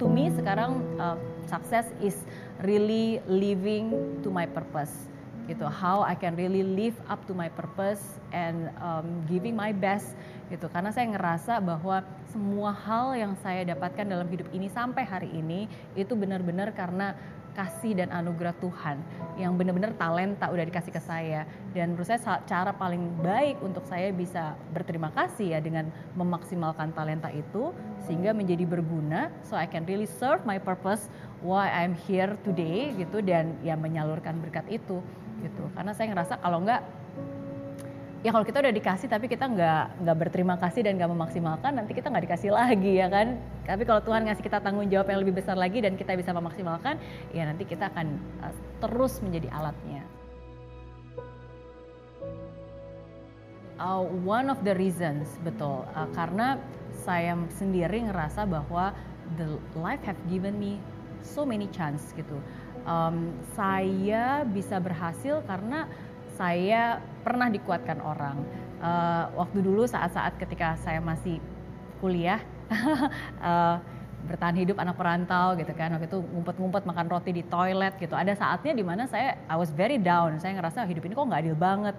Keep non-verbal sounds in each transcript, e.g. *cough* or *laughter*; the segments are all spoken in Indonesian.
to me sekarang uh, success is really living to my purpose. Gitu how I can really live up to my purpose and um, giving my best. Gitu karena saya ngerasa bahwa semua hal yang saya dapatkan dalam hidup ini sampai hari ini itu benar-benar karena kasih dan anugerah Tuhan yang benar-benar talenta udah dikasih ke saya. Dan menurut saya cara paling baik untuk saya bisa berterima kasih ya dengan memaksimalkan talenta itu sehingga menjadi berguna so I can really serve my purpose why I'm here today gitu dan ya menyalurkan berkat itu gitu. Karena saya ngerasa kalau enggak ya kalau kita udah dikasih tapi kita nggak nggak berterima kasih dan nggak memaksimalkan nanti kita nggak dikasih lagi ya kan? Tapi kalau Tuhan ngasih kita tanggung jawab yang lebih besar lagi dan kita bisa memaksimalkan ya nanti kita akan uh, terus menjadi alatnya. Uh, one of the reasons betul. Uh, karena saya sendiri ngerasa bahwa the life have given me so many chance gitu. Um, saya bisa berhasil karena saya pernah dikuatkan orang. Uh, waktu dulu saat-saat ketika saya masih kuliah, uh, *laughs* bertahan hidup anak perantau gitu kan. Waktu itu ngumpet-ngumpet makan roti di toilet gitu. Ada saatnya di mana saya I was very down. Saya ngerasa hidup ini kok nggak adil banget.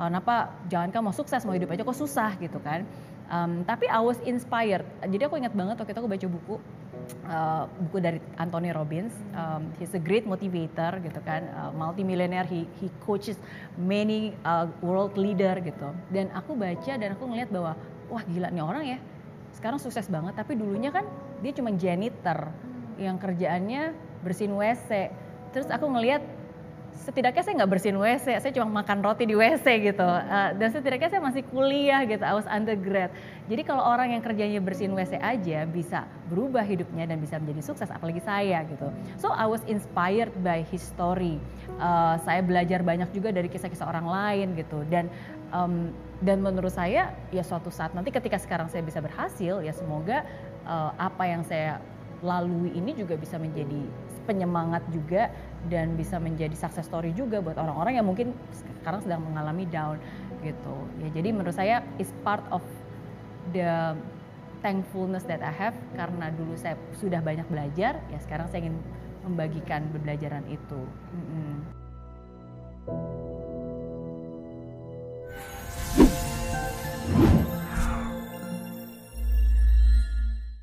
Kenapa jangan kamu mau sukses mau hidup aja kok susah gitu kan um, tapi I was inspired jadi aku ingat banget waktu itu aku baca buku uh, buku dari Anthony Robbins. Um, he's a great motivator gitu kan, uh, multimillionaire. He he coaches many uh, world leader gitu. Dan aku baca dan aku ngeliat bahwa wah gila nih orang ya. Sekarang sukses banget, tapi dulunya kan dia cuma janitor yang kerjaannya bersihin WC. Terus aku ngeliat setidaknya saya nggak bersihin WC, saya cuma makan roti di WC gitu. Uh, dan setidaknya saya masih kuliah gitu, I was undergrad. Jadi kalau orang yang kerjanya bersihin WC aja bisa berubah hidupnya dan bisa menjadi sukses, apalagi saya gitu. So I was inspired by his story. Uh, saya belajar banyak juga dari kisah-kisah orang lain gitu. Dan um, dan menurut saya ya suatu saat nanti ketika sekarang saya bisa berhasil ya semoga uh, apa yang saya lalui ini juga bisa menjadi penyemangat juga dan bisa menjadi success story juga buat orang-orang yang mungkin sekarang sedang mengalami down gitu. Ya jadi menurut saya is part of the thankfulness that I have karena dulu saya sudah banyak belajar, ya sekarang saya ingin membagikan pembelajaran itu. Mm -hmm.